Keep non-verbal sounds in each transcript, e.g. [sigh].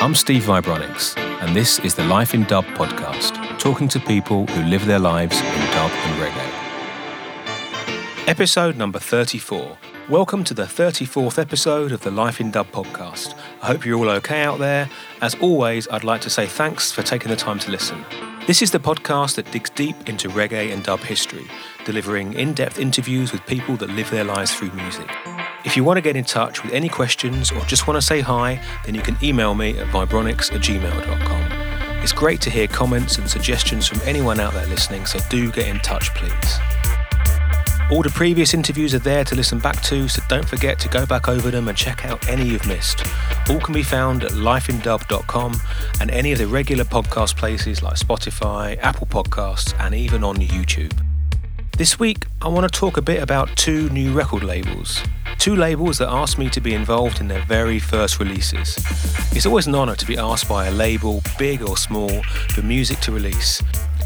I'm Steve Vibronix, and this is the Life in Dub podcast, talking to people who live their lives in dub and reggae. Episode number 34. Welcome to the 34th episode of the Life in Dub podcast. I hope you're all okay out there. As always, I'd like to say thanks for taking the time to listen. This is the podcast that digs deep into reggae and dub history, delivering in depth interviews with people that live their lives through music. If you want to get in touch with any questions or just want to say hi, then you can email me at vibronix at gmail.com. It's great to hear comments and suggestions from anyone out there listening, so do get in touch, please. All the previous interviews are there to listen back to, so don't forget to go back over them and check out any you've missed. All can be found at lifeindub.com and any of the regular podcast places like Spotify, Apple Podcasts, and even on YouTube. This week, I want to talk a bit about two new record labels. Two labels that asked me to be involved in their very first releases. It's always an honour to be asked by a label, big or small, for music to release,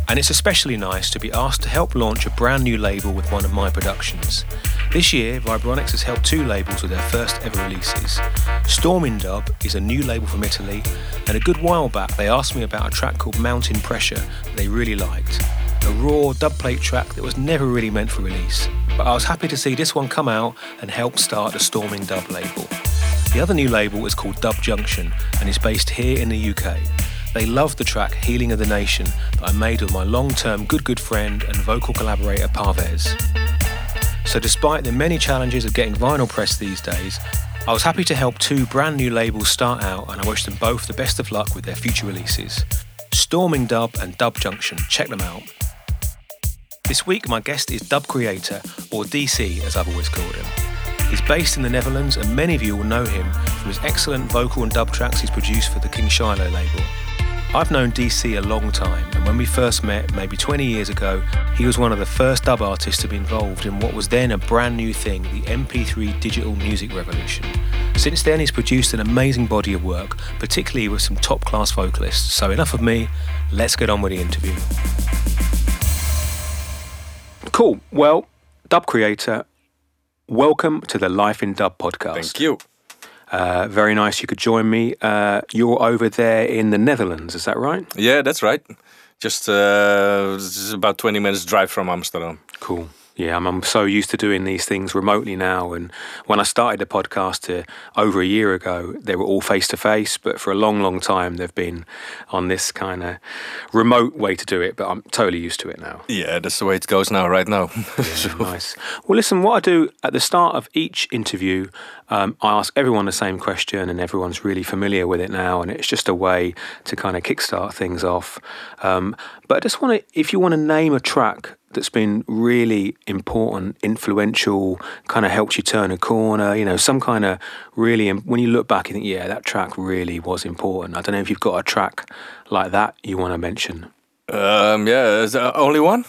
and it's especially nice to be asked to help launch a brand new label with one of my productions. This year, Vibronix has helped two labels with their first ever releases. Storming Dub is a new label from Italy, and a good while back they asked me about a track called Mountain Pressure that they really liked. A raw dubplate track that was never really meant for release. But I was happy to see this one come out and help start the Storming Dub label. The other new label is called Dub Junction and is based here in the UK. They love the track Healing of the Nation that I made with my long term good good friend and vocal collaborator Parvez. So, despite the many challenges of getting vinyl pressed these days, I was happy to help two brand new labels start out and I wish them both the best of luck with their future releases. Storming Dub and Dub Junction, check them out. This week, my guest is Dub Creator, or DC as I've always called him. He's based in the Netherlands, and many of you will know him from his excellent vocal and dub tracks he's produced for the King Shiloh label. I've known DC a long time, and when we first met, maybe 20 years ago, he was one of the first dub artists to be involved in what was then a brand new thing, the MP3 digital music revolution. Since then, he's produced an amazing body of work, particularly with some top class vocalists. So, enough of me, let's get on with the interview. Cool. Well, Dub Creator, welcome to the Life in Dub podcast. Thank you. Uh, very nice you could join me. Uh, you're over there in the Netherlands, is that right? Yeah, that's right. Just uh, about 20 minutes drive from Amsterdam. Cool. Yeah, I'm, I'm so used to doing these things remotely now. And when I started the podcast uh, over a year ago, they were all face to face. But for a long, long time, they've been on this kind of remote way to do it. But I'm totally used to it now. Yeah, that's the way it goes now, right now. Yeah, [laughs] nice. Well, listen, what I do at the start of each interview, um, I ask everyone the same question, and everyone's really familiar with it now. And it's just a way to kind of kickstart things off. Um, but I just want to, if you want to name a track that's been really important, influential, kind of helped you turn a corner, you know, some kind of really, when you look back, you think, yeah, that track really was important. I don't know if you've got a track like that you want to mention. Um, yeah, is there only one?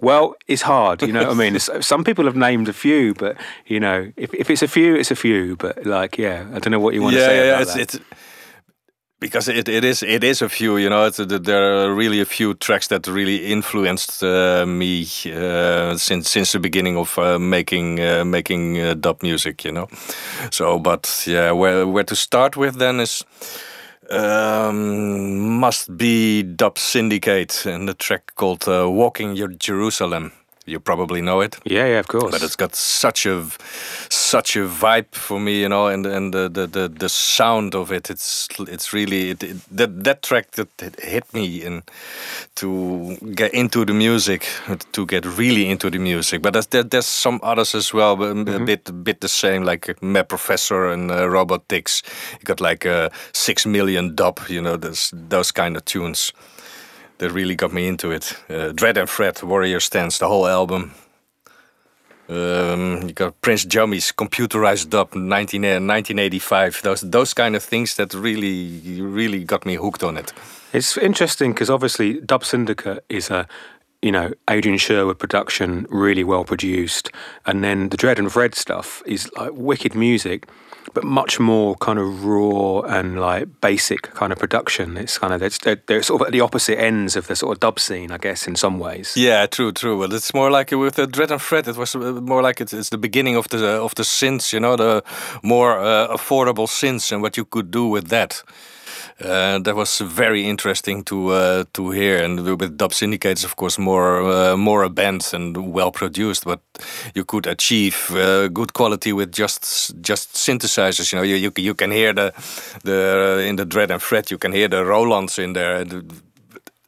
Well, it's hard, you know what I mean? [laughs] Some people have named a few, but, you know, if, if it's a few, it's a few. But, like, yeah, I don't know what you want yeah, to say yeah, about it's, that. It's, because it, it is it is a few you know it's, there are really a few tracks that really influenced uh, me uh, since since the beginning of uh, making uh, making uh, dub music you know so but yeah where where to start with then is um, must be Dub Syndicate and the track called uh, "Walking Your Jerusalem." You probably know it. Yeah, yeah, of course. But it's got such a such a vibe for me, you know, and and the the the, the sound of it. It's it's really it, it, that that track that hit me and to get into the music, to get really into the music. But there's there, there's some others as well, but mm -hmm. a bit a bit the same, like Mad Professor and uh, Robotics. You got like a six million dub, you know, those those kind of tunes that really got me into it. Uh, Dread and Fred, Warrior Stance, the whole album. Um, you got Prince Jammy's computerized dub 19, 1985. Those those kind of things that really really got me hooked on it. It's interesting because obviously Dub Syndicate is a you know Adrian Sherwood production, really well produced, and then the Dread and Fred stuff is like wicked music but much more kind of raw and like basic kind of production. It's kind of they're, they're, sort of at the opposite ends of the sort of dub scene, I guess, in some ways. Yeah, true, true. But it's more like with the Dread and Fred, it was uh, more like it's, it's the beginning of the of the synths, you know, the more uh, affordable synths and what you could do with that. Uh, that was very interesting to uh, to hear. And with Dub Syndicates, of course, more uh, more a band and well produced, but you could achieve uh, good quality with just just synthesizers. You know, you you, you can hear the the in the Dread and Fred, you can hear the Rolands in there.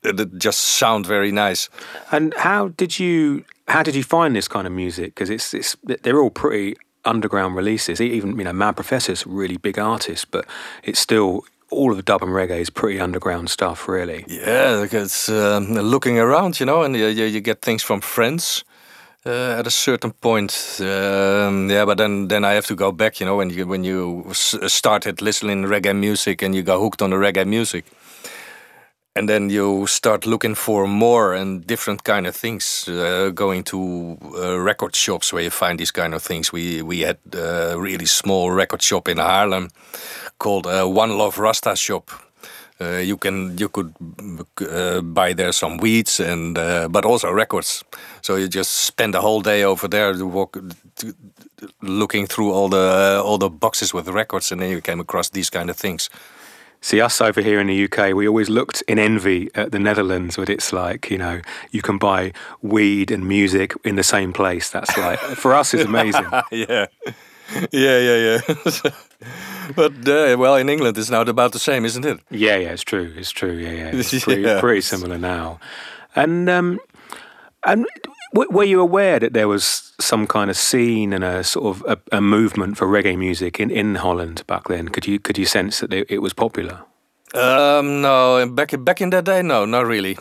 It just sound very nice. And how did you how did you find this kind of music? Because it's it's they're all pretty underground releases. Even you know, Mad Professor's really big artist, but it's still all of dub and reggae is pretty underground stuff, really. Yeah, because um, looking around, you know, and you, you get things from friends. Uh, at a certain point, um, yeah, but then then I have to go back. You know, when you when you started listening to reggae music and you got hooked on the reggae music, and then you start looking for more and different kind of things uh, going to uh, record shops where you find these kind of things we we had a really small record shop in Haarlem called uh, One Love Rasta shop uh, you can you could uh, buy there some weeds and uh, but also records so you just spend the whole day over there to walk to, looking through all the all the boxes with records and then you came across these kind of things See, us over here in the UK, we always looked in envy at the Netherlands, but it's like, you know, you can buy weed and music in the same place. That's like, for us, it's amazing. [laughs] yeah. Yeah, yeah, yeah. [laughs] [laughs] but, uh, well, in England, it's now about the same, isn't it? Yeah, yeah, it's true. It's true. Yeah, yeah. It's [laughs] pretty, yeah. pretty similar now. And, um, and were you aware that there was some kind of scene and a sort of a, a movement for reggae music in, in Holland back then? Could you could you sense that it, it was popular? Um, no, back back in that day, no, not really.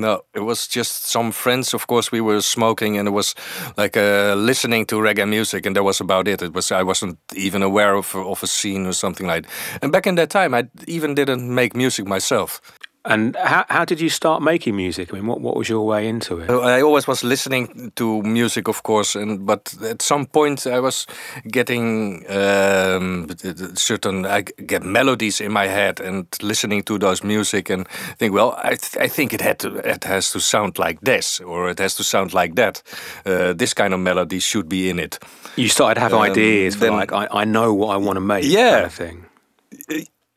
No, it was just some friends. Of course, we were smoking, and it was like uh, listening to reggae music, and that was about it. It was I wasn't even aware of of a scene or something like. That. And back in that time, I even didn't make music myself. And how, how did you start making music? I mean, what, what was your way into it? I always was listening to music, of course, and but at some point I was getting um, certain I get melodies in my head and listening to those music and think, well, I, th I think it had to, it has to sound like this or it has to sound like that. Uh, this kind of melody should be in it. You started to have um, ideas for like I, I know what I want to make. Yeah. Kind of thing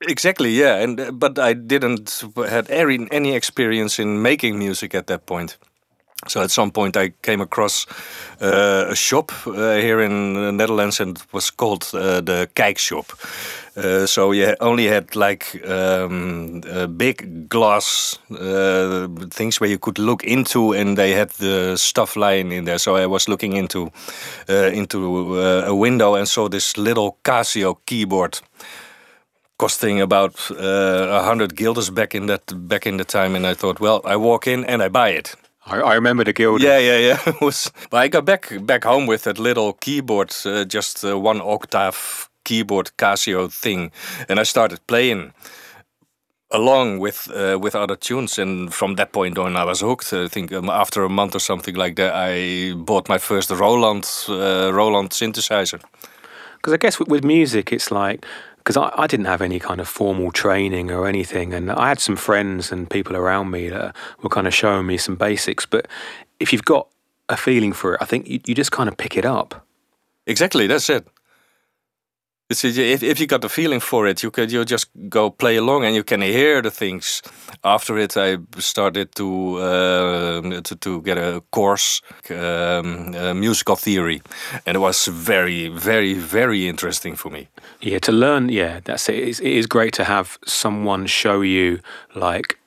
Exactly, yeah, and uh, but I didn't had any any experience in making music at that point. So at some point I came across uh, a shop uh, here in the Netherlands and it was called uh, the Kijk Shop. Uh, so you only had like um, big glass uh, things where you could look into, and they had the stuff lying in there. So I was looking into into a window and saw this little Casio keyboard costing about uh, a uh, hundred guilders back in that back in the time, and I thought, well, I walk in and I buy it. I, I remember the guild. Yeah, yeah, yeah. [laughs] it was, but I got back back home with that little keyboard, uh, just uh, one octave keyboard Casio thing, and I started playing along with uh, with other tunes and from that point on I was hooked I think um, after a month or something like that I bought my first Roland uh, Roland synthesizer because I guess with, with, music it's like because I, I didn't have any kind of formal training or anything. And I had some friends and people around me that were kind of showing me some basics. But if you've got a feeling for it, I think you, you just kind of pick it up. Exactly, that's it if, if you got the feeling for it, you could you just go play along and you can hear the things. After it, I started to uh, to, to, get a course, um, uh, musical theory, and it was very, very, very interesting for me. Yeah, to learn. Yeah, that's it. It is great to have someone show you like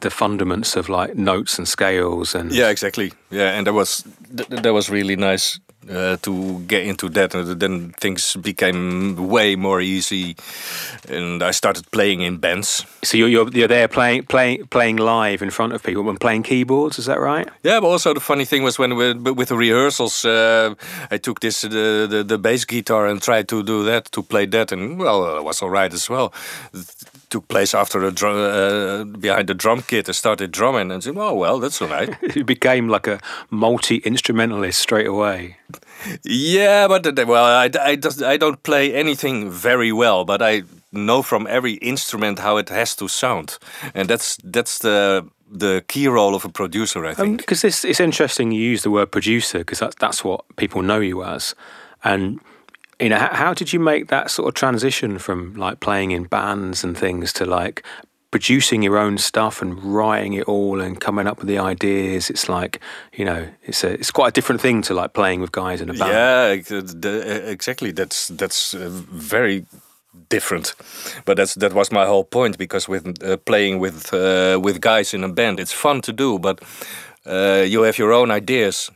the fundaments of like notes and scales and yeah exactly yeah and that was that was really nice uh, to get into that. And then things became way more easy, and I started playing in bands. So you're you're, you're there playing playing playing live in front of people and playing keyboards. Is that right? Yeah, but also the funny thing was when we, with the rehearsals, uh, I took this uh, the, the the bass guitar and tried to do that to play that, and well, it was all right as well took place after the drum, uh, behind the drum kit. I started drumming and said, "Oh well, that's all right." [laughs] you became like a multi instrumentalist straight away. Yeah, but well, I, I, just, I don't play anything very well, but I know from every instrument how it has to sound, and that's that's the the key role of a producer, I think. Because um, it's it's interesting you use the word producer because that's that's what people know you as, and you know, how, how did you make that sort of transition from like playing in bands and things to like producing your own stuff and writing it all and coming up with the ideas? It's like, you know, it's a it's quite a different thing to like playing with guys in a band. Yeah, exactly. That's that's uh, very different. But that's that was my whole point because with uh, playing with uh, with guys in a band, it's fun to do, but uh, you have your own ideas.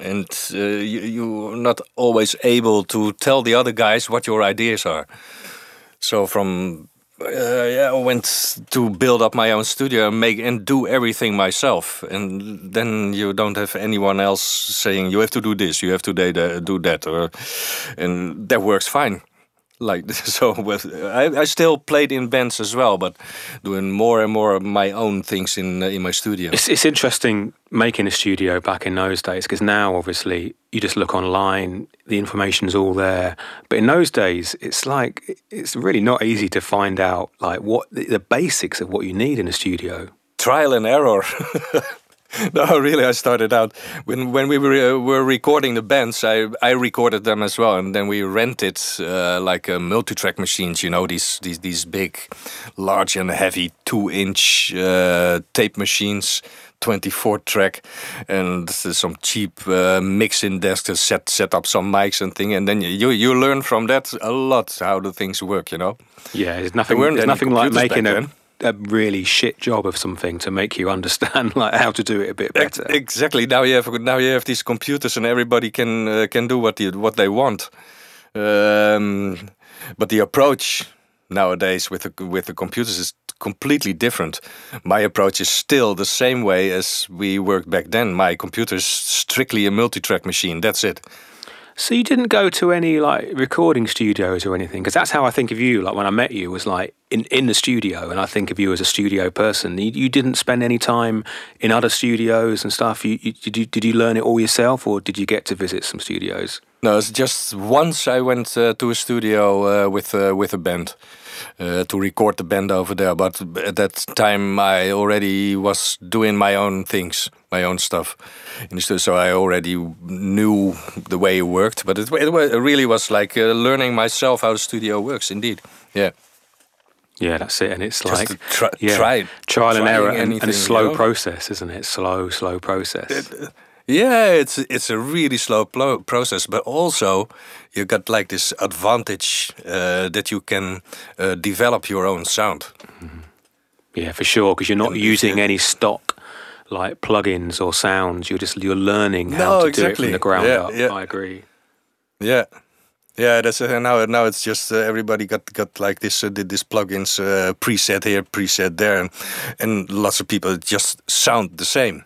And uh, you, you're not always able to tell the other guys what your ideas are. So from uh, yeah, I went to build up my own studio and make and do everything myself, and then you don't have anyone else saying you have to do this, you have to do that, or and that works fine. Like [laughs] so, with I, I still played in bands as well, but doing more and more of my own things in uh, in my studio. It's, it's interesting making a studio back in those days because now obviously you just look online, the information's all there. But in those days, it's like it's really not easy to find out like what the, the basics of what you need in a studio. trial and error. [laughs] [laughs] no, really, I started out when when we were, uh, were recording the bands. I I recorded them as well, and then we rented uh, like uh, multi-track machines. You know these these these big, large and heavy two-inch uh, tape machines. 24 track and some cheap uh, mixing desk to set set up some mics and thing and then you you learn from that a lot how the things work you know Yeah, there's nothing. There's nothing like making a, a really shit job of something to make you understand [laughs] like how to do it a bit better. Exactly. Now you have now you have these computers, and everybody can uh, can do what you, what they want. Um, but the approach nowadays with the with the computers is completely different. My approach is still the same way as we worked back then. My computer is strictly a multi-track machine. That's it. So you didn't go to any like recording studios or anything because that's how I think of you. Like when I met you, was like in in the studio, and I think of you as a studio person. You, you didn't spend any time in other studios and stuff. You, you did you did you learn it all yourself, or did you get to visit some studios? No, it's just once I went uh, to a studio uh, with uh, with a band uh, to record the band over there. But at that time, I already was doing my own things, my own stuff in the studio. So I already knew the way it worked. But it, it, it really was like uh, learning myself how the studio works. Indeed, yeah. Yeah, that's it. And it's Just like try, yeah, try trial and error and, and a slow you know? process, isn't it? Slow, slow process. Yeah, it's it's a really slow plo- process, but also you got like this advantage uh, that you can uh, develop your own sound. Yeah, for sure, because you're not And using any stock like plugins or sounds. You're just you're learning how No, to do it from the ground Yeah, up. yeah. I agree. Yeah, yeah. That's uh, now. Now it's just uh, everybody got got like this uh, did this plugins uh, preset here, preset there, and and lots of people just sound the same.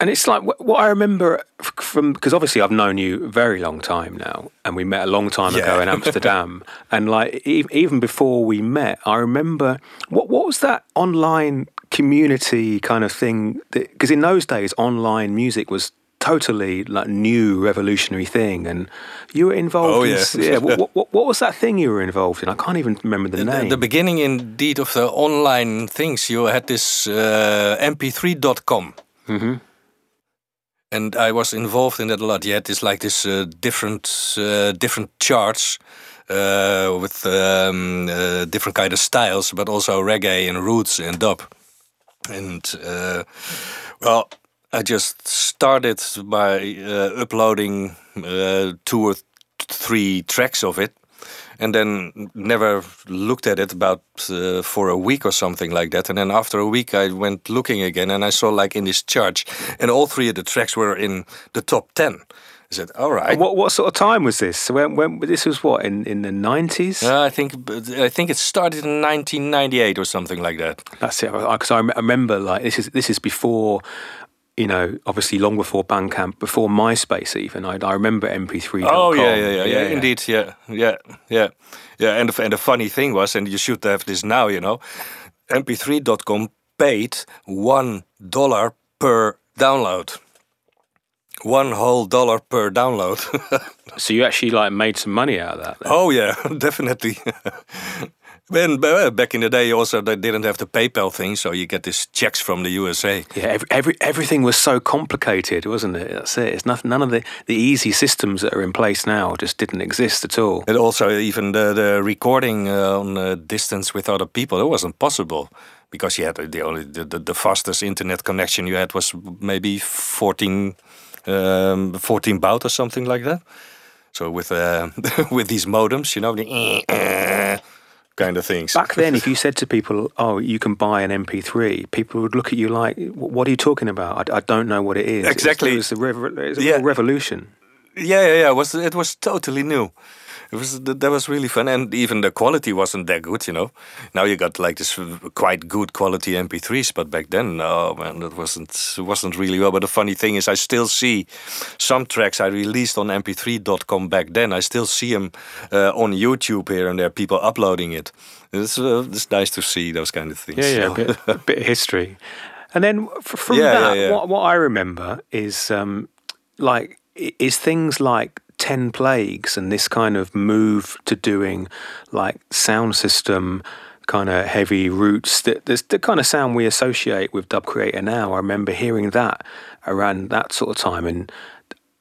And it's like wh- what I remember from because obviously I've known you a very long time now, and we met a long time ago in Amsterdam. [laughs] and like even before we met, I remember what what was that online community kind of thing? Because in those days, online music was totally like new revolutionary thing, and you were involved. Oh, in, yeah. yeah. What, what, what was that thing you were involved in? I can't even remember the The, name. the beginning, indeed, of the online things. You had this uh, mp3.com. and I was involved in that a lot. Had this like this uh, different uh, different charts uh, with um, uh, different kind of styles, but also reggae and roots and dub. And uh, well, I just started by uh, uploading two or th- three tracks of it. And then never looked at it about uh, for a week or something like that. And then after a week, I went looking again, and I saw like in this chart, and all three of the tracks were in the top ten. I said, "All right." what what sort of time was this? So when, when this was what in in the nineties? Uh, I think I think it started in 1998 or something like that. That's it. Because I, I remember, like this is this is before, you know, obviously long before Bandcamp, before MySpace even. I, I remember MP3. Oh yeah, yeah, yeah, yeah, indeed, yeah, yeah, yeah, yeah. And the, and the funny thing was, and you should have this now, you know, MP3.com paid one dollar per download. One whole dollar per download. [laughs] So you actually like made some money out of that. Then. oh yeah, [laughs] definitely. [laughs] And uh, back in the day, also they didn't have the PayPal thing, so you get these checks from the USA. Yeah, every, every everything was so complicated, wasn't it? That's it. It's nothing, none of the, the easy systems that are in place now just didn't exist at all. And also, even the, the recording uh, on uh, distance with other people, it wasn't possible because you had the only the, the, the fastest internet connection you had was maybe 14, um, 14 baud or something like that. So with uh, [laughs] with these modems, you know, the [clears throat] kind of things. Back then, if you said to people, "Oh, you can buy an MP3," people would look at you like, "What are you talking about? I, I don't know what it is." Exactly, it was, it was a, it was a yeah. revolution. Yeah, yeah, yeah. It was it was totally new it was that was really fun, and even the quality wasn't that good, you know. Now you got like this quite good quality MP3s, but back then, oh man, that wasn't wasn't really well. But the funny thing is, I still see some tracks I released on MP3.com back then. I still see them uh, on YouTube here and there, people uploading it. It's uh, it's nice to see those kind of things. Yeah, yeah, so. a, bit, a [laughs] bit of history. And then from yeah, that, yeah, yeah. What, what I remember is um, like is things like 10 plagues and this kind of move to doing like sound system kind of heavy roots that there's the kind of sound we associate with dub creator now. I remember hearing that around that sort of time. And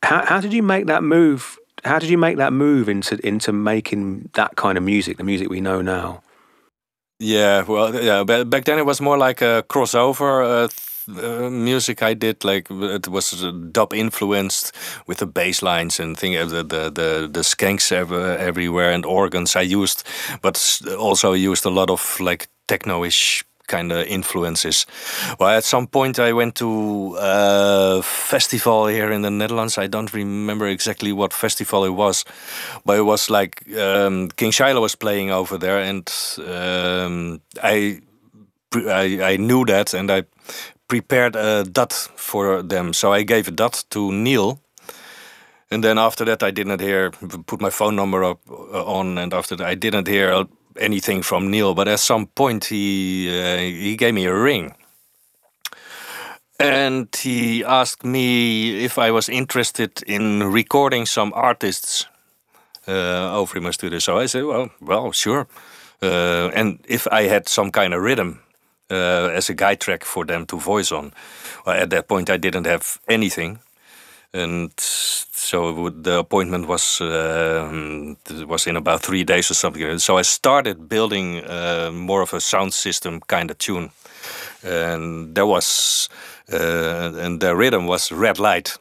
how, how did you make that move how did you make that move into into making that kind of music the music we know now? Yeah well yeah back then it was more like a crossover uh, uh, music I did, like it was uh, dub influenced with the bass lines and thing, uh, the the the, the skanks everywhere and organs I used, but also used a lot of like techno-ish kind of influences. Well, at some point I went to a festival here in the Netherlands. I don't remember exactly what festival it was, but it was like um, King Shiloh was playing over there, and um, I, I I knew that, and I prepared a DAT for them. So I gave a DAT to Neil. And then after that, I didn't hear, put my phone number up uh, on, and after that, I didn't hear anything from Neil. But at some point, he uh, he gave me a ring, and he asked me if I was interested in recording some artists uh, over in my studio. So I said, well, well, sure. Uh, and if I had some kind of rhythm, uh, as a guide track for them to voice on. Well, at that point, I didn't have anything, and so the appointment was uh, was in about three days or something. So I started building uh, more of a sound system kind of tune, and there was uh, and the rhythm was red light.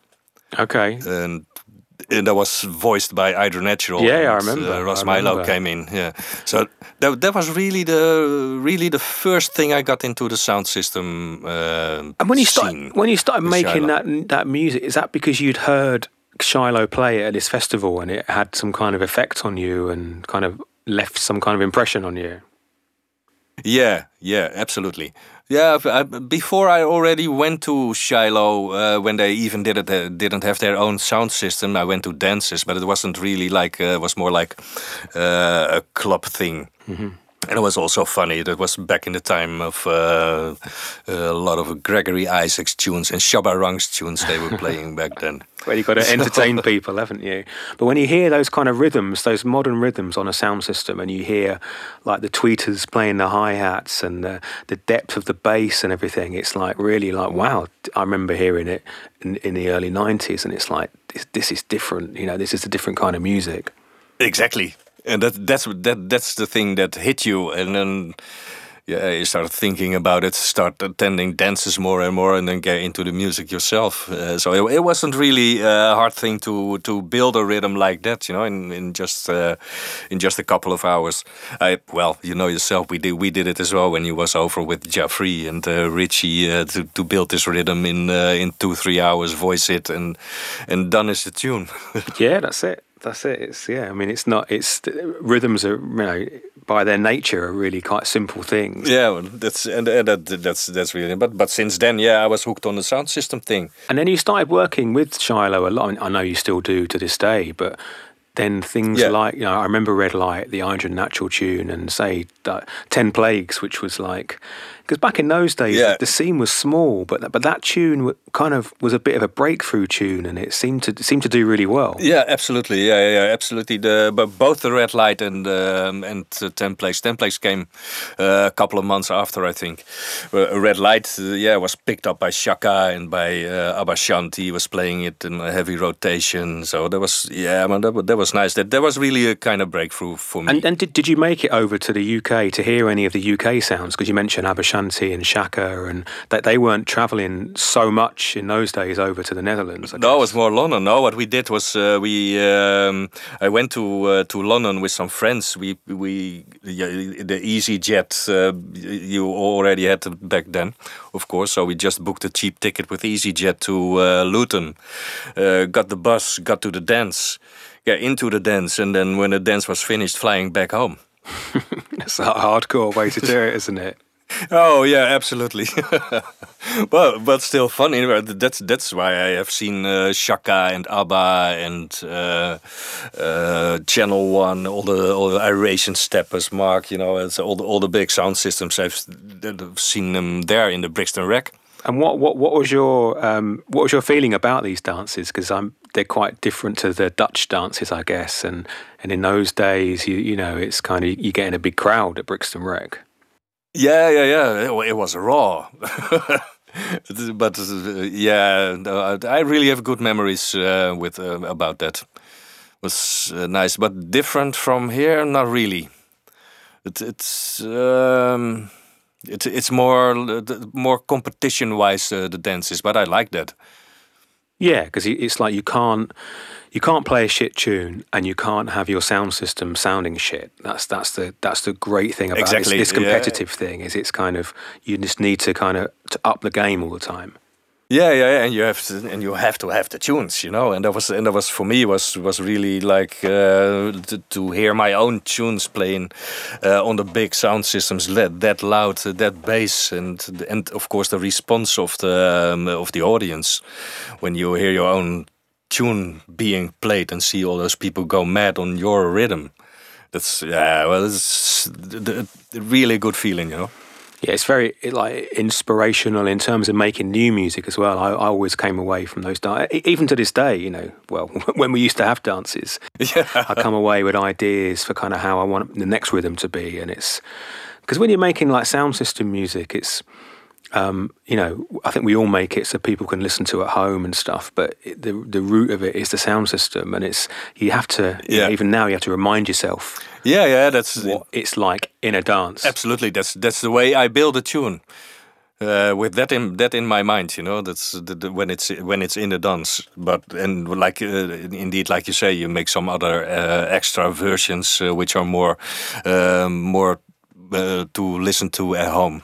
Okay. And and that was voiced by Idren Natural. Yeah, and, I remember. Uh, Ross Milo came in. Yeah, so that that was really the really the first thing I got into the sound system. Uh, and when you started when you started making Shiloh. that that music, is that because you'd heard Shiloh play at this festival and it had some kind of effect on you and kind of left some kind of impression on you? Yeah, yeah, absolutely. Yeah, I, before I already went to Shiloh uh, when they even did it, uh, didn't have their own sound system. I went to dances, but it wasn't really like uh, it was more like uh, a club thing. Mm -hmm. And it was also funny. That was back in the time of uh, a lot of Gregory Isaacs tunes and Shabba Ranks tunes they were playing back then. [laughs] Well, you've got to entertain [laughs] people, haven't you? But when you hear those kind of rhythms, those modern rhythms on a sound system, and you hear like the tweeters playing the hi hats and the, the depth of the bass and everything, it's like really like wow. I remember hearing it in, in the early '90s, and it's like this, this is different. You know, this is a different kind of music. Exactly and that that's that that's the thing that hit you, and then yeah, you start thinking about it, start attending dances more and more, and then get into the music yourself. Uh, so it, it, wasn't really a hard thing to to build a rhythm like that, you know, in in just uh, in just a couple of hours. I well, you know yourself, we did we did it as well when you was over with Jeffrey and uh, Richie uh, to to build this rhythm in uh, in two three hours, voice it, and and done is the tune. [laughs] yeah, that's it that's it. It's yeah. I mean, it's not. It's rhythms are you know by their nature are really quite simple things. Yeah, well, that's and, and that, that's that's really. But but since then, yeah, I was hooked on the sound system thing. And then you started working with Shiloh a lot. I know you still do to this day, but then things Yeah. like you know I remember Red Light, the Idren Natural tune, and say Ten Plagues, which was like because back in those days Yeah. the, scene was small, but but that tune kind of was a bit of a breakthrough tune, and it seemed to seemed to do really well. Yeah, absolutely. Yeah, yeah, yeah, absolutely. The but both the red light and um, and ten Plagues. Ten Plagues came uh, a couple of months after, I think. Uh, red light, uh, yeah, was picked up by Shaka and by uh, Aba Shanti. Was playing it in a heavy rotation. So that was yeah, man, that, wa- that was nice. That that was really a kind of breakthrough for me. And, and did, did you make it over to the UK to hear any of the UK sounds? Because you mentioned Aba Shanti and Shaka, and that they weren't travelling so much in those days over to the Netherlands. No, it was more London. No, what we did was uh, we um, I went to uh, to London with some friends. We we the EasyJet uh, you already had back then, of course. So we just booked a cheap ticket with EasyJet to uh, Luton. Uh, got the bus, got to the dance, yeah, into the dance, and then when the dance was finished, flying back home. [laughs] It's a hardcore way to do it, isn't it? [laughs] Oh yeah, absolutely. [laughs] but but still funny. That's that's why I have seen uh, Shaka and Aba and uh, uh, Channel One, all the all the Iration Steppas, Mark. You know, it's all the all the big sound systems. I've, I've seen them there in the Brixton Rec. And what, what, what was your um, what was your feeling about these dances? Because I'm they're quite different to the Dutch dances, I guess. And and in those days, you you know, it's kind of you get in a big crowd at Brixton Rec. Yeah, yeah, yeah. It, it was raw. [laughs] but uh, yeah, I really have good memories uh, with uh, about that. It was uh, nice, but different from here, not really. It, it's um, it's it's more more competition wise uh, the dances, but I like that. Yeah, because it's like you can't you can't play a shit tune and you can't have your sound system sounding shit. That's that's the that's the great thing about Exactly, this, this yeah. competitive thing is it's kind of you just need to kind of to up the game all the time. Yeah, yeah, yeah, and you have to, and you have to have the tunes, you know. And that was, and that was for me was was really like uh, to, to hear my own tunes playing uh, on the big sound systems, that, that loud, that bass, and and of course the response of the um, of the audience when you hear your own tune being played and see all those people go mad on your rhythm. That's yeah, well, it's the really good feeling, you know. Yeah, it's very it, like inspirational in terms of making new music as well. I, I always came away from those dan- e- even to this day. You know, well, [laughs] when we used to have dances, Yeah. I come away with ideas for kind of how I want the next rhythm to be, and it's because when you're making like sound system music, it's um, you know I think we all make it so people can listen to at home and stuff, but it, the the root of it is the sound system, and it's you have to you know, Yeah. even now you have to remind yourself Yeah, yeah, that's what it's like in a dance. Absolutely, that's that's the way I build a tune. Uh, with that in that in my mind, you know, that's the, the, when it's when it's in the dance. But and like uh, indeed, like you say, you make some other uh, extra versions uh, which are more um, more uh, to listen to at home.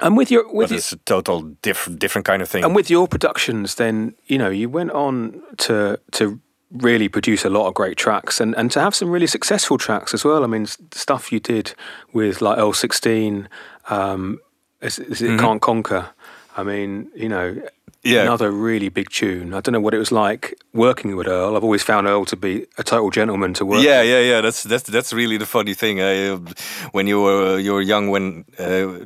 And with your with But your, it's a total different different kind of thing. And with your productions, then you know you went on to to really produce a lot of great tracks and, and to have some really successful tracks as well. I mean, stuff you did with like Earl Sixteen, um, is, is it Can't Conquer? I mean, you know, Yeah. another really big tune. I don't know what it was like working with Earl. I've always found Earl to be a total gentleman to work. yeah, with. yeah, yeah. That's that's that's really the funny thing. I, uh, when you were you were young, when uh,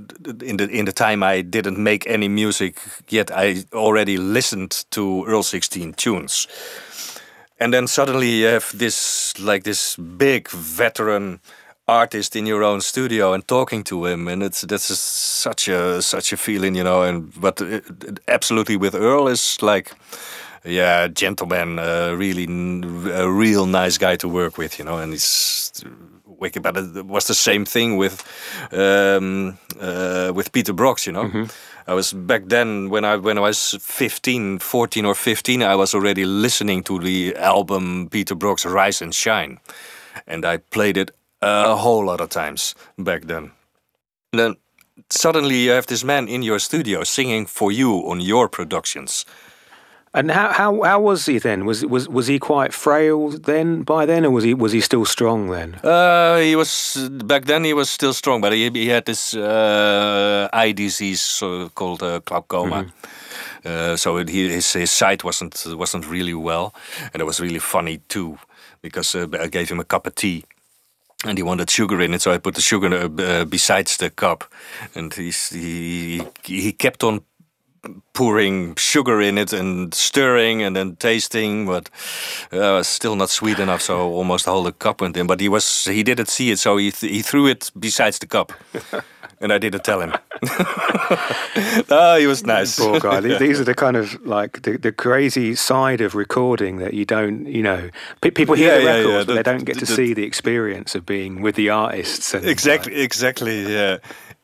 in the in the time I didn't make any music yet, I already listened to Earl Sixteen tunes, and then suddenly you have this like this big veteran artist in your own studio and talking to him and it's that's a, such a such a feeling you know and but it, it- absolutely with earl is like yeah gentleman uh, really a real nice guy to work with you know and he's wicked. But it was the same thing with um, uh, with peter broggs you know. I was back then when I when I was 15, 14 or 15, I was already listening to the album Peter Broggs Rise and Shine. And I played it a whole lot of times back then. Then suddenly you have this man in your studio singing for you on your productions. And how, how how was he then? Was was was he quite frail then by then, or was he was he still strong then? Uh, he was back then. He was still strong, but he, he had this uh, eye disease so called uh, glaucoma. Uh, so it, he, his his sight wasn't wasn't really well, and it was really funny too because uh, I gave him a cup of tea. And he wanted sugar in it, so I put the sugar uh, uh, besides the cup, and he's, he he kept on pouring sugar in it and stirring and then tasting, but uh, still not sweet enough. So almost the whole cup went in. But he was he didn't see it, so he th he threw it besides the cup. And I didn't tell him. oh, [laughs] [laughs] he was nice. Poor guy. These are the kind of like the, the crazy side of recording that you don't, you know, people hear yeah, the records, yeah, yeah. but they don't get to the, see the experience of being with the artists. exactly, like, exactly. Yeah,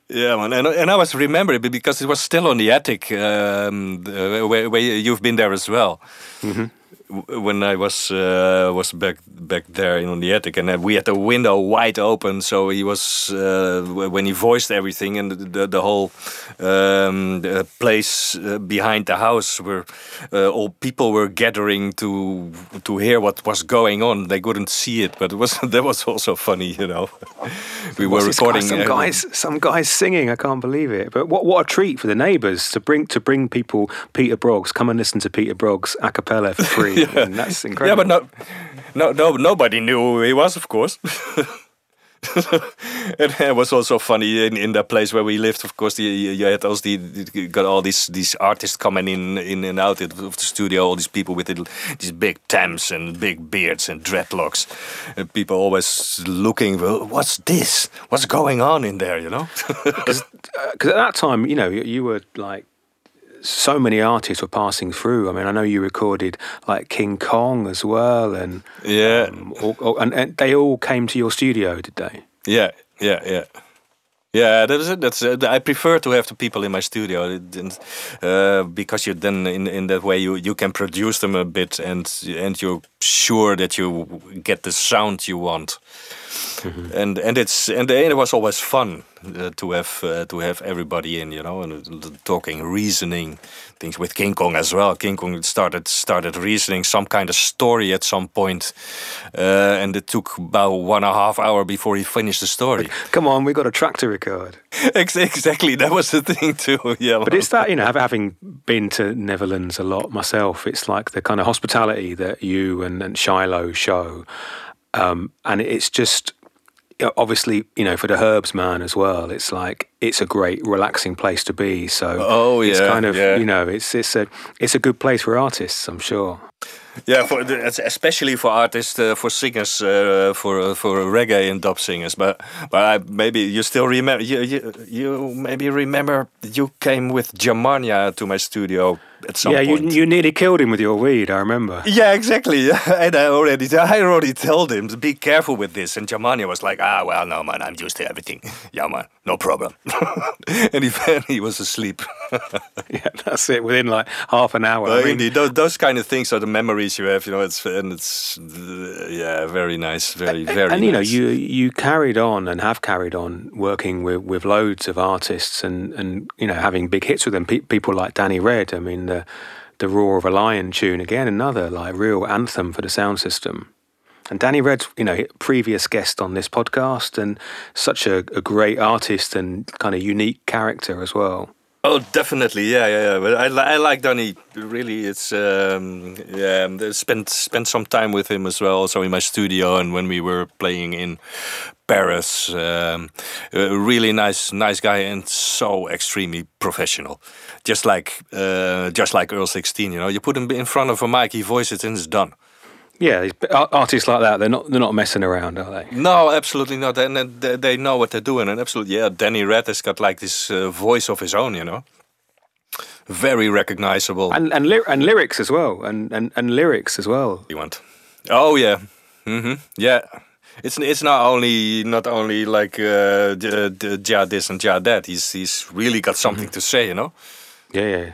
yeah, man, and, and I was remembering because it was still on the attic um, where, where you've been there as well. Mm -hmm when I was uh, was back back there in the attic, and we had the window wide open, so he was uh, when he voiced everything, and the the whole um, the place uh, behind the house where uh, all people were gathering to to hear what was going on. They couldn't see it, but it was [laughs] that was also funny, you know. [laughs] we were recording some guys, some guys singing. I can't believe it. But what what a treat for the neighbours to bring to bring people Peter Broggs come and listen to Peter Broggs a cappella for free. [laughs] yeah. and that's incredible. Yeah, but no, no, no, nobody knew who he was, of course. [laughs] it was also funny in, in that place where we lived. Of course, you, you had also the, you got all these these artists coming in in and out of the studio. All these people with these big tams and big beards and dreadlocks. And people always looking, well, what's this? What's going on in there? You know? [laughs] Because uh, at that time, you know, you, you were like so many artists were passing through. I mean, I know you recorded like King Kong as well, and yeah, um, and, and, they all came to your studio, did they? Yeah, yeah, yeah. Yeah, that's it. That's uh, I prefer to have the people in my studio, uh, because you then in in that way you you can produce them a bit and and you're sure that you get the sound you want. Mm-hmm. And and it's and it was always fun uh, to have uh, to have everybody in, you know, and uh, talking, reasoning things with King Kong as well. King Kong started started reasoning some kind of story at some point, uh, and it took about one and a half hour before he finished the story. [laughs] Come on, we got a track to record. [laughs] exactly, that was the thing too. [laughs] Yeah, but it's that you know, having been to Netherlands a lot myself, it's like the kind of hospitality that you and, and Shiloh show. Um, and it's just obviously, you know, for the herbs man as well, it's like it's a great relaxing place to be. So oh yeah, it's kind of yeah. you know, it's it's a it's a good place for artists, I'm sure. Yeah, for the, especially for artists, uh, for singers, uh, for uh, for reggae and dub singers. But but I, maybe you still remember you, you you maybe remember you came with Germania to my studio at some yeah, point. you you nearly killed him with your weed. I remember. Yeah, exactly. [laughs] and I already I already told him to be careful with this. And Germania was like, ah, well, no man, I'm used to everything. [laughs] Yeah, man, no problem. [laughs] and he he was asleep. yeah, that's it. Within like half an hour. I mean, indeed, those, those kind of things are the memories you have. You know, it's and it's yeah, very nice, very very. And, and you know, you you carried on and have carried on working with with loads of artists and and you know having big hits with them. Pe- people like Danny Red. I mean, the the Roar of a Lion tune again, another like real anthem for the sound system. And Danny Red's, you know, previous guest on this podcast, and such a, a great artist and kind of unique character as well. Oh, definitely, yeah, yeah, yeah. But I, I like Danny. Really, it's um, yeah. Spent spent some time with him as well, also in my studio, and when we were playing in Paris. Um, a really nice, nice guy, and so extremely professional. Just like uh, just like Earl Sixteen, you know, you put him in front of a mic, he voices it, and it's done. Yeah, artists like that, they're not they're not messing around, are they? No, absolutely not. And they, they know what they're doing. And absolutely, yeah, Danny Red has got like this uh, voice of his own, you know. Very recognizable. And and, ly and lyrics as well. And, and and lyrics as well. You want? Oh yeah, mm-hmm. yeah. It's it's not only not only like uh, ja this and ja that. He's he's really got something mm -hmm. to say, you know. Yeah, yeah.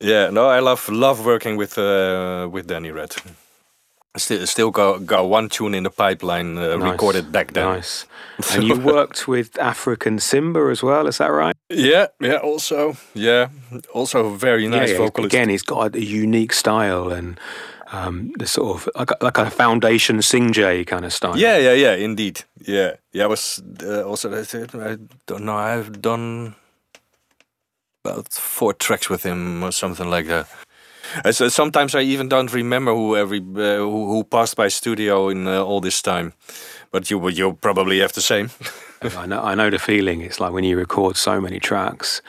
Yeah, no, I love love working with uh, with Danny Red. Still, still got, got one tune in the pipeline uh, nice. recorded back then. Nice. [laughs] and you worked with African Simba as well, is that right? Yeah, yeah, also. Yeah, also very nice yeah, yeah. vocalist. Again, he's got a unique style and um, the sort of like, like a foundation Singjay kind of style. Yeah, yeah, yeah, indeed. Yeah, yeah. I was uh, also I don't know. I've done about four tracks with him or something like that. Uh, so sometimes I even don't remember who every uh, who, who passed by studio in uh, all this time. But you you probably have the same. [laughs] I know I know the feeling. It's like when you record so many tracks.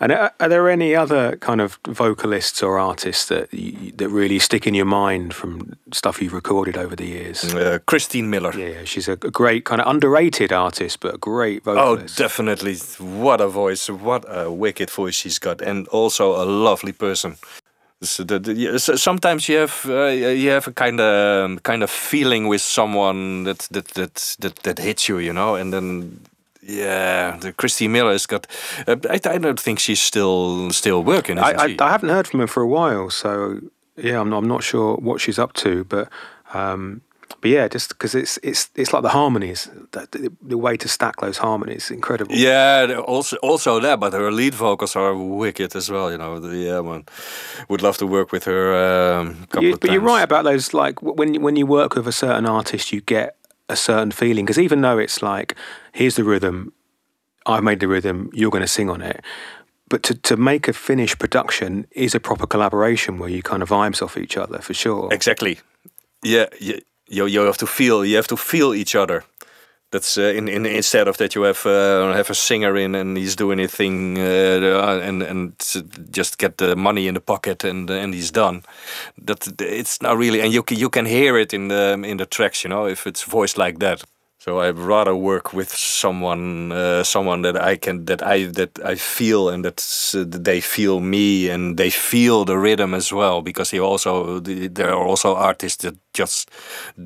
And are, are there any other kind of vocalists or artists that you, that really stick in your mind from stuff you've recorded over the years? Uh, Christine Miller. Yeah, she's a great kind of underrated artist, but a great vocalist. Oh, definitely. What a voice. What a wicked voice she's got. And also a lovely person. So the, the, so sometimes you have uh, you have a kind of kind of feeling with someone that that that that, that hits you, you know, and then yeah, the Christy Miller has got. Uh, I, I don't think she's still still working. I, I? I haven't heard from her for a while, so yeah, I'm not, I'm not sure what she's up to, but um, but yeah, just because it's it's it's like the harmonies, the, the, the way to stack those harmonies, incredible. Yeah, also also that, but her lead vocals are wicked as well. You know, the, yeah, man, would love to work with her. Um, couple You, but you're right about those. Like when when you work with a certain artist, you get a certain feeling because even though it's like here's the rhythm, I've made the rhythm, you're going to sing on it. But to, to make a finished production is a proper collaboration where you kind of vibes off each other for sure. Exactly. Yeah, you, you you have to feel you have to feel each other. That's uh, in, in instead of that you have uh, have a singer in and he's doing his thing uh, and and just get the money in the pocket and and he's done. That it's not really and you can, you can hear it in the in the tracks. You know if it's voiced like that. So I'd rather work with someone, uh, someone that I can, that I, that I feel, and that uh, they feel me, and they feel the rhythm as well. Because he also, there are also artists that just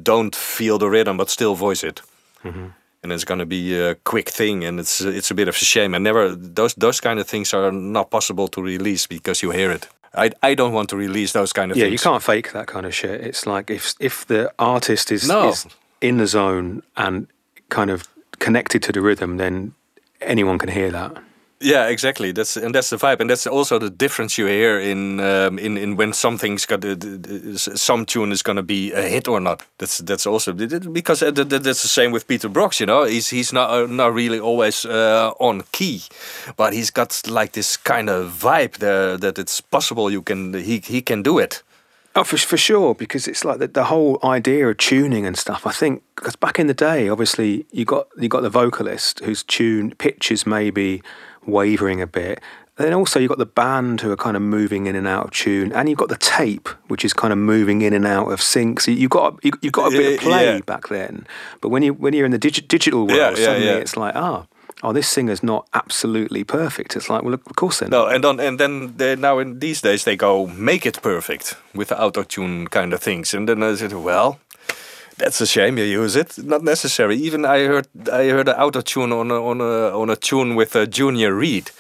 don't feel the rhythm but still voice it, and it's gonna be a quick thing, and it's it's a bit of a shame. And never those those kind of things are not possible to release because you hear it. I I don't want to release those kind of yeah, things. you can't fake that kind of shit. It's like if if the artist is, No. is in the zone and kind of connected to the rhythm, then anyone can hear that. Yeah, exactly. That's and that's the vibe, and that's also the difference you hear in um, in in when something's got a, some tune is going to be a hit or not. That's that's also because uh, that- that- that's the same with Peter Broggs. You know, he's he's not uh, not really always uh, on key, but he's got like this kind of vibe there that it's possible you can he he can do it. Oh, for, for sure, because it's like the, the whole idea of tuning and stuff. I think because back in the day, obviously you got you got the vocalist whose tune pitches maybe wavering a bit. Then also you've got the band who are kind of moving in and out of tune, and you've got the tape which is kind of moving in and out of sync. So you've got you, you got a bit of play yeah. back then. But when you when you're in the digi- digital world, Yeah, yeah, suddenly it's like ah. Oh, this singer's not absolutely perfect. It's like, well, of course they're No, not. and then and then they, now in these days they go make it perfect with the auto tune kind of things, and then I said, well, that's a shame you use it. Not necessary. Even I heard I heard an auto tune on a, on a on a tune with a Junior Reid.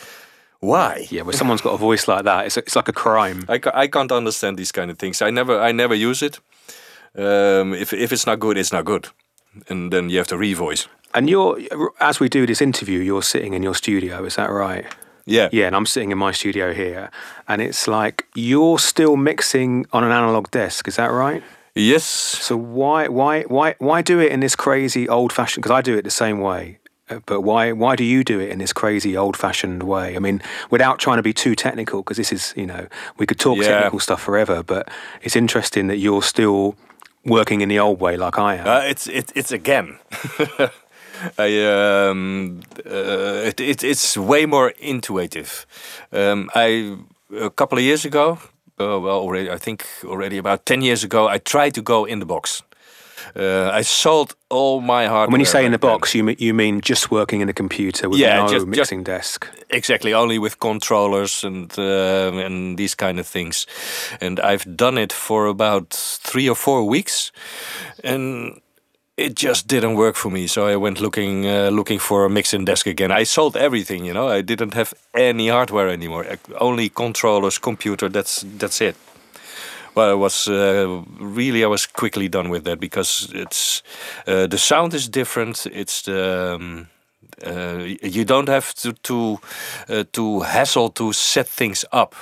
Why? Yeah, when someone's got a voice like that, it's, it's like a crime. I, ca- I can't understand these kind of things. I never I never use it. Um, if if it's not good, it's not good, and then you have to revoice. And you're, as we do this interview, you're sitting in your studio, is that right? Yeah. Yeah, and I'm sitting in my studio here. And it's like you're still mixing on an analog desk, is that right? Yes. So why why why why do it in this crazy old fashioned because I do it the same way. uh, But why why do you do it in this crazy old fashioned way? I mean, without trying to be too technical because this is, you know, we could talk Yeah. technical stuff forever, but it's interesting that you're still working in the old way like I am. Uh, it's it, it's again. [laughs] I um uh, it, it it's way more intuitive. Um, I a couple of years ago, uh, well already I think already about ten years ago, I tried to go in the box. Uh, I sold all my hardware. when you say in the box, you mean, you mean just working in a computer with Yeah, no just- just- mixing desk. exactly only with controllers and um and these kind of things and i've done it for about three or four weeks and it just didn't work for me so i went looking uh, looking for a mixing desk again i sold everything you know i didn't have any hardware anymore only controllers computer that's that's it well, I was uh, really I was quickly done with that because it's uh, the sound is different. It's the um, uh, you don't have to to uh, to hassle to set things up.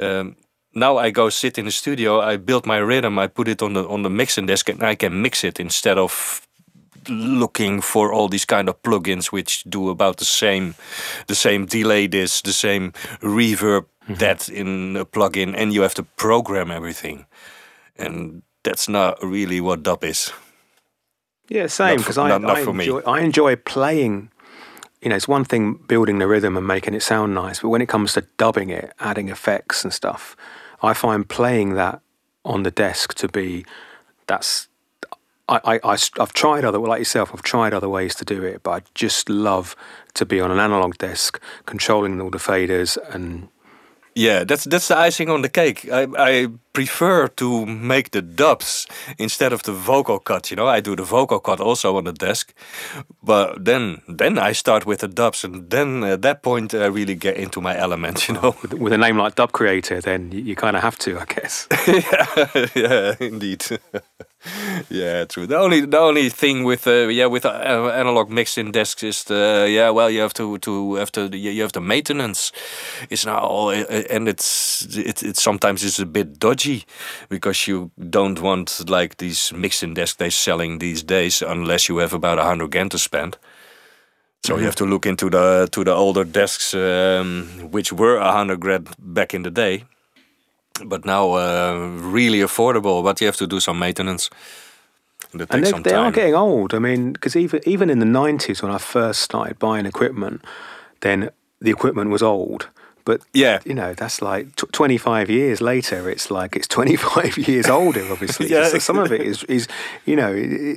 Um, now I go sit in the studio. I build my rhythm. I put it on the on the mixing desk, and I can mix it instead of looking for all these kind of plugins which do about the same the same delay this the same reverb mhm. that in a plugin, and you have to program everything, and that's not really what dub is. Yeah, same. Because I, not, not I, for me. enjoy, I enjoy playing. You know, it's one thing building the rhythm and making it sound nice, but when it comes to dubbing it, adding effects and stuff, I find playing that on the desk to be that's. I, I, I, have tried other, like yourself, I've tried other ways to do it, but I just love to be on an analog desk, controlling all the faders and Yeah, that's that's the icing on the cake. I, I prefer to make the dubs instead of the vocal cut. You know, I do the vocal cut also on the desk, but then then I start with the dubs, and then at that point I really get into my element. You know, with, with a name like Dub Creator, then you, you kind of have to, I guess. [laughs] yeah, yeah, indeed. [laughs] yeah, true. The only the only thing with uh, yeah with uh, analog mixing desks is the yeah well you have to to have to you have the maintenance. It's now all and it's it, it sometimes is a bit dodgy because you don't want like these mixing desks they're selling these days unless you have about a hundred grand to spend. So you have to look into the to the older desks, um, which were a hundred grand back in the day, but now uh, really affordable. But you have to do some maintenance. And, and they, they are getting old. I mean, because even even in the nineties when I first started buying equipment, then the equipment was old. But Yeah. you know that's like t- twenty five years later. It's like it's [laughs] twenty five years older. Obviously, [laughs] Yeah. so some of it is is you know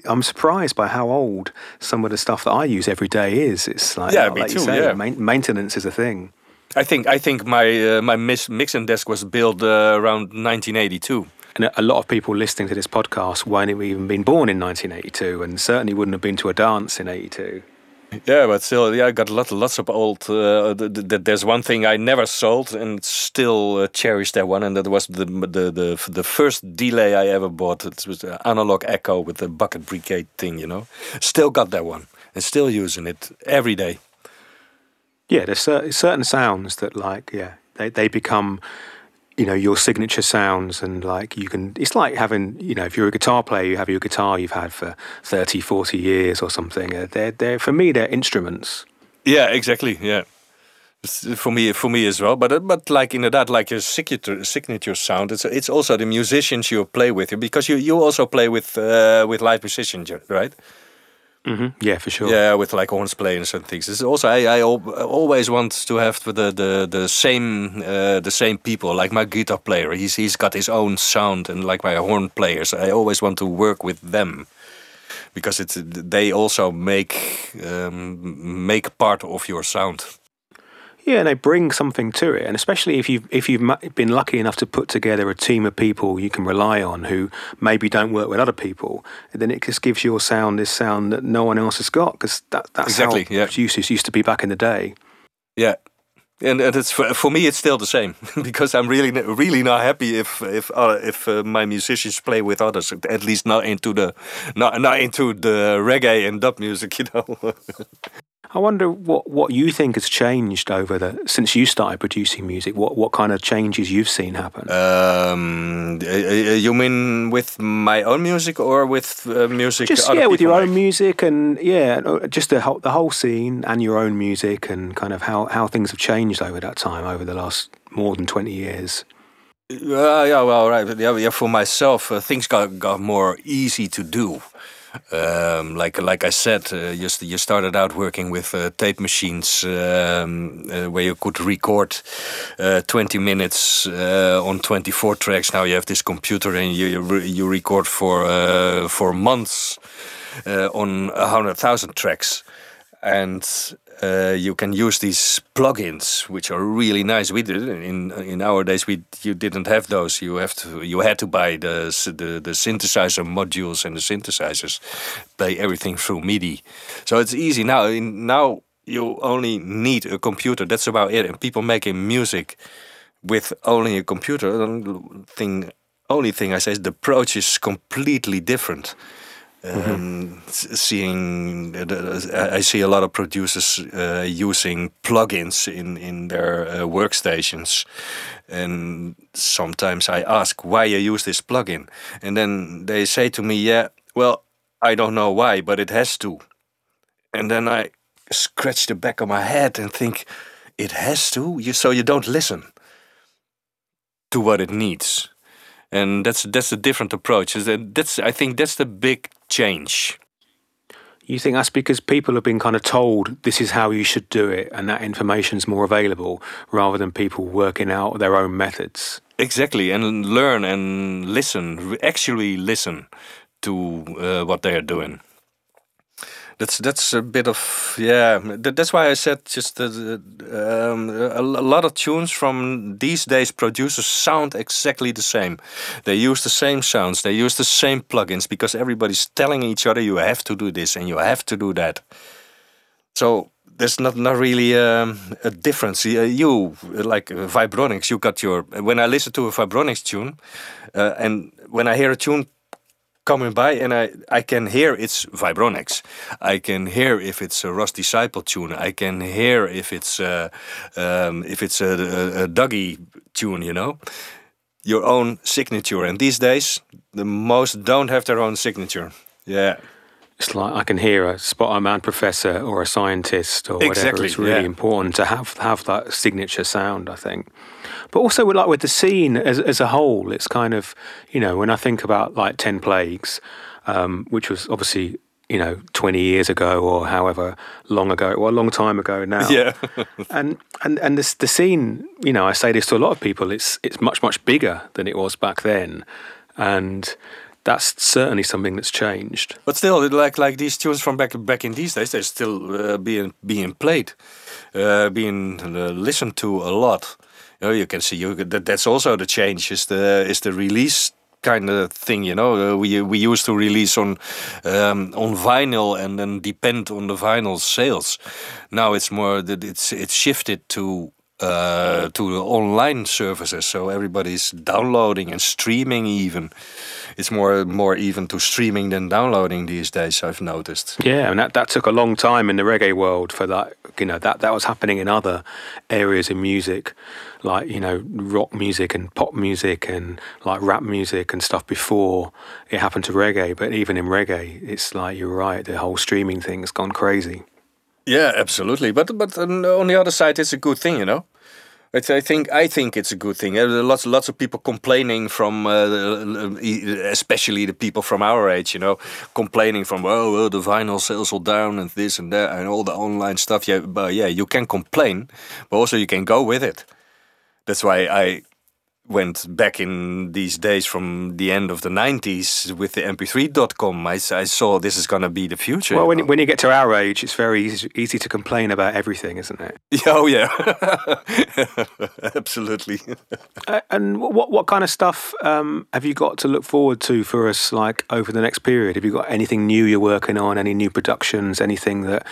I'm surprised by how old some of the stuff that I use every day is. It's like Yeah, me like you too, say, yeah. main- maintenance is a thing. I think I think my uh, my mix, mixing desk was built uh, around 1982. And a- a lot of people listening to this podcast won't have even been born in 1982, and certainly wouldn't have been to a dance in 82. Yeah, but still, yeah, I got lot, lots of old. Uh, th- th- there's one thing I never sold and still uh, cherish that one, and that was the the the the first delay I ever bought. It was an analog echo with the bucket brigade thing, you know. Still got that one and still using it every day. Yeah, there's cer- certain sounds that, like, yeah, they, they become, you know, your signature sounds. And, like, you can, it's like having, you know, if you're a guitar player, you have your guitar you've had for 30, 40 years or something. Uh, They're, they're, for me, they're instruments. Yeah, exactly. Yeah. For me, for me as well, but uh, but like inderdaad, like your signature signature sound. It's it's also the musicians you play with because you you also play with uh, with live musicians, right? Hmm Yeah, for sure. Yeah, with like horns players and things. It's also I, I always want to have the the the same uh, the same people. Like my guitar player, he's he's got his own sound, and like my horn players, I always want to work with them because it's they also make um, make part of your sound. Yeah, and they bring something to it, and especially if you've if you've been lucky enough to put together a team of people you can rely on who maybe don't work with other people, then it just gives your sound this sound that no one else has got because that, that's Exactly, how yeah. producers used to be back in the day. Yeah. And, and it's for, for me it's still the same [laughs] because I'm really really not happy if if uh, if uh, my musicians play with others at least not into the not not into the reggae and dub music [laughs] you know [laughs] I wonder what, what you think has changed over the since you started producing music. What what kind of changes you've seen happen? Um, uh, uh, you mean with my own music or with uh, music? just yeah, with your own music and yeah, just the whole the whole scene and your own music and kind of how how things have changed over that time over the last more than twenty years. Uh, yeah, well, right. Yeah, yeah for myself, uh, things got got more easy to do. Um, like like I said, uh, you, st- you started out working with uh, tape machines um, uh, where you could record uh, 20 minutes uh, on 24 tracks. Now you have this computer and you you, re- you record for uh, for months on a hundred thousand tracks, and uh, you can use these plugins, which are really nice. We did in in our days. We you didn't have those. You have to you had to buy the the, the synthesizer modules and the synthesizers, play everything through MIDI. So it's easy now. In, now you only need a computer. That's about it. And people making music with only a computer. The thing only thing I say is the approach is completely different. S- Seeing, the- I see a lot of producers uh, using plugins in in their uh, workstations, and sometimes I ask why you use this plugin, and then they say to me, "Yeah, well, I don't know why, but it has to." And then I scratch the back of my head and think, "It has to," you so you don't listen. to what it needs, and that's that's a different approach. That's I think that's the big change. You think that's because people have been kind of told this is how you should do it, and that information's more available rather than people working out their own methods. Exactly, and learn and listen, actually listen to uh, what they are doing. That's that's a bit of yeah. That, that's why I said just that um, a, a lot of tunes from these days producers sound exactly the same. They use the same sounds. They use the same plugins because everybody's telling each other you have to do this and you have to do that. So there's not not really um, a difference. Uh, you like uh, Vibronics. You got your when I listen to a Vibronics tune, uh, and when I hear a tune coming by and I, I can hear it's Vibronics. I can hear if it's a Russ Disciple tune. I can hear if it's uh, um, if it's a, a, a Dougie tune, you know. Your own signature. And these days, the most don't have their own signature. Yeah. It's like I can hear a spot man professor or a scientist or whatever. Exactly, It's really yeah. important to have have that signature sound, I think. But also with like with the scene as as a whole, it's kind of you know when I think about like Ten Plagues, um, which was obviously you know twenty years ago or however long ago, well a long time ago now. Yeah. [laughs] and and and this the scene, you know, I say this to a lot of people. It's it's much much bigger than it was back then, and that's certainly something that's changed. But still, like like these tunes from back back in these days, they're still uh, being being played, uh, being uh, listened to a lot. You know, you can see you that that's also the change. Is the is the release kind of thing? You know, uh, we we used to release on um, on vinyl and then depend on the vinyl sales. Now it's more that it's it's shifted to uh, to the online services. So everybody's downloading and streaming. Even it's more more even to streaming than downloading these days. I've noticed. Yeah, and that, that took a long time in the reggae world for that. You know that that was happening in other areas in music, like you know rock music and pop music and like rap music and stuff before it happened to reggae. But even in reggae, it's like you're right. The whole streaming thing has gone crazy. Yeah, absolutely. But but on on the other side, it's a good thing, you know. I think I think it's a good thing. There are lots lots of people complaining from, uh, especially the people from our age, you know, complaining from oh well, the vinyl sales are down and this and that and all the online stuff. Yeah, but yeah, you can complain, but also you can go with it. That's why I went back in these days from the end of the 90s with the mp3.com I saw this is going to be the future Well, when, you when you get to our age, it's very easy, easy to complain about everything, isn't it? [laughs] oh yeah [laughs] absolutely [laughs] Uh, and what what kind of stuff um, have you got to look forward to for us, like over the next period? Have you got anything new you're working on? Any new productions? Anything that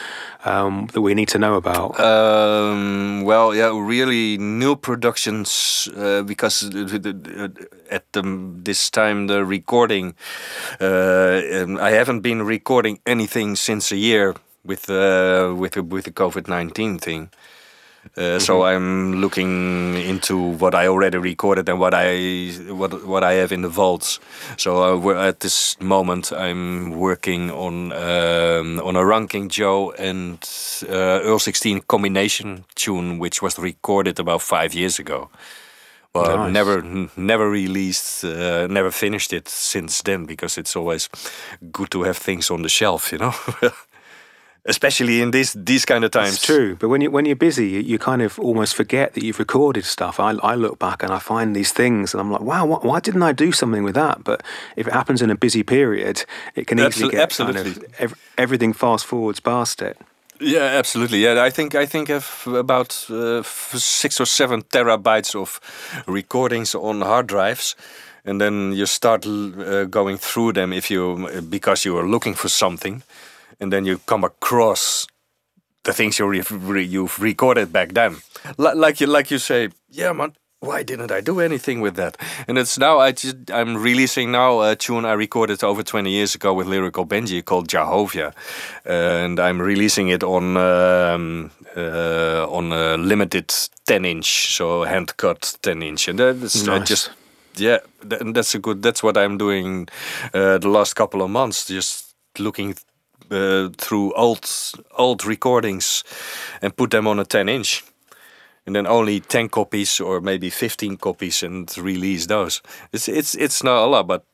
um, that we need to know about? Um, well, yeah, really new productions uh, because at the, this time the recording, uh, I haven't been recording anything since a year with uh, with the, with the COVID nineteen thing. Uh, So I'm looking into what I already recorded and what I what what I have in the vaults. So uh, we're at this moment, I'm working on um, on a Ranking Joe and uh, Earl Sixteen combination tune, which was recorded about five years ago. Well, Nice. never never released, uh, never finished it since then because it's always good to have things on the shelf, you know. [laughs] Especially in these these kind of times. It's true, but when you when you're busy, you, you kind of almost forget that you've recorded stuff. I, I look back and I find these things, and I'm like, wow, why, why didn't I do something with that? But if it happens in a busy period, it can easily Absol- get kind of ev- everything fast forwards past it. Yeah, absolutely. Yeah, I think I think I've about uh, six or seven terabytes of recordings on hard drives, and then you start l- uh, going through them if you because you are looking for something, and then you come across the things you re- re- you've recorded back then. Li- like you like you say, yeah, man. Why didn't I do anything with that? And it's now I just I'm releasing now a tune I recorded over 20 years ago with Lyrical Benji called Jehovah, and I'm releasing it on um, uh, on a limited 10 inch, so hand cut 10 inch, and that's I Nice. just yeah, th- that's a good. That's what I'm doing uh, the last couple of months, just looking uh, through old old recordings and put them on a 10 inch and then only 10 copies or maybe 15 copies and release those. It's it's it's not a lot, but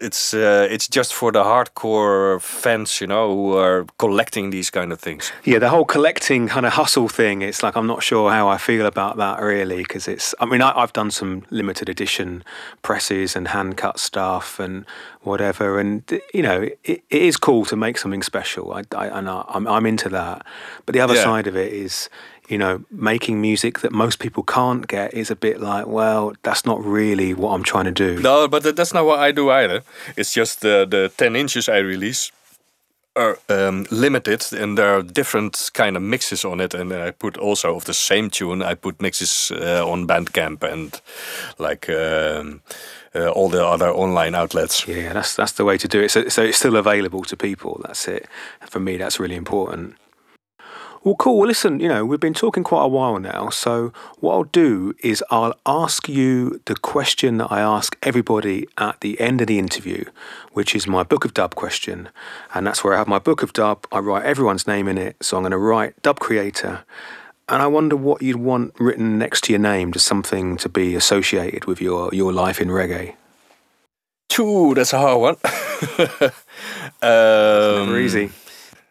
it's uh, it's just for the hardcore fans, you know, who are collecting these kind of things. Yeah, the whole collecting kind of hustle thing. It's like I'm not sure how I feel about that really, because it's. I mean, I, have done some limited edition presses and hand cut stuff and whatever, and you know, it, it is cool to make something special. I, I and I, I'm I'm into that. But the other yeah. side of it is you know, making music that most people can't get is a bit like, well, that's not really what I'm trying to do. No, but that's not what I do either. It's just the, the 10 inches I release are um, limited and there are different kind of mixes on it and I put also of the same tune I put mixes uh, on Bandcamp and like um, uh, all the other online outlets. Yeah, that's that's the way to do it. So, so it's still available to people. That's it. For me, that's really important. Well, cool. Well, listen, you know, we've been talking quite a while now. So, what I'll do is I'll ask you the question that I ask everybody at the end of the interview, which is my Book of Dub question. And that's where I have my Book of Dub. I write everyone's name in it. So, I'm going to write Dub Creator. And I wonder what you'd want written next to your name, just something to be associated with your, your life in reggae. Ooh, that's a hard one. [laughs] um, never easy.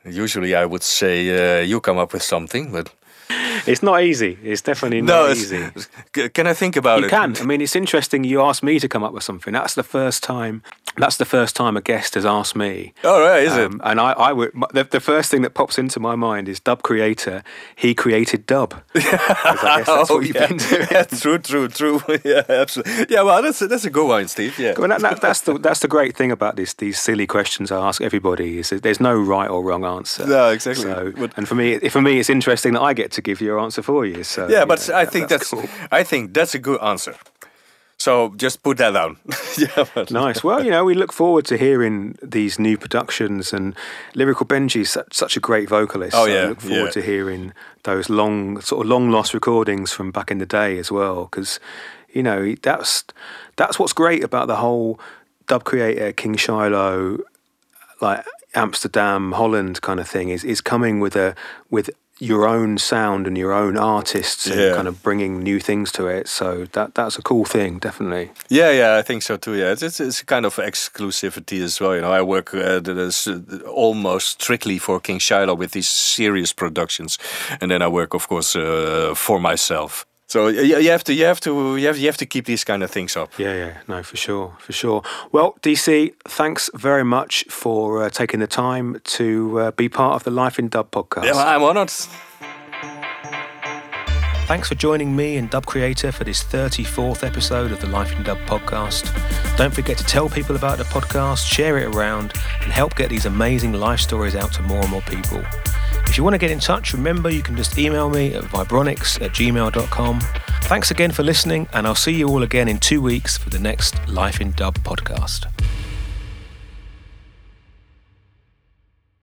Usually, I would say uh, you come up with something, but it's not easy. It's definitely not no, easy. [laughs] Can I think about you it? You can. I mean, it's interesting. You asked me to come up with something. That's the first time. That's the first time a guest has asked me. Oh right, is um, it? And I, I would. The, the, first thing that pops into my mind is Dub Creator. He created Dub. [laughs] I that's oh, yeah. Yeah, true, true, true. [laughs] yeah, absolutely. Yeah, well, that's a, that's a good one, Steve. Yeah. Well, that, that, that's the that's the great thing about this. These silly questions I ask everybody is there's no right or wrong answer. No, exactly. So, and for me, for me, it's interesting that I get to give you your answer for you. So yeah, but know, I think that's, that's cool. I think that's a good answer. So just put that down. [laughs] yeah, nice. Well, you know, we look forward to hearing these new productions, and Lyrical Benji's such, such a great vocalist. Oh yeah, I look forward yeah. to hearing those long, sort of long lost recordings from back in the day as well, because you know that's that's what's great about the whole dub creator King Shiloh, like Amsterdam, Holland kind of thing is is coming with a with your own sound and your own artists and yeah. kind of bringing new things to it. So that that's a cool thing, definitely. Yeah, yeah, I think so too. Yeah, it's it's, it's kind of exclusivity as well. You know, I work uh, almost strictly for King Shiloh with these serious productions, and then I work, of course, uh, for myself. So you have to you have to you have you have to keep these kind of things up. Yeah, yeah, no, for sure, for sure. Well, DC, thanks very much for uh, taking the time to uh, be part of the Life in Dub podcast. Yeah, I'm honoured. Thanks for joining me and Dub Creator for this 34th episode of the Life in Dub podcast. Don't forget to tell people about the podcast, share it around, and help get these amazing life stories out to more and more people. If you want to get in touch, remember you can just email me at vibronics at gmail.com. Thanks again for listening, and I'll see you all again in two weeks for the next Life in Dub podcast.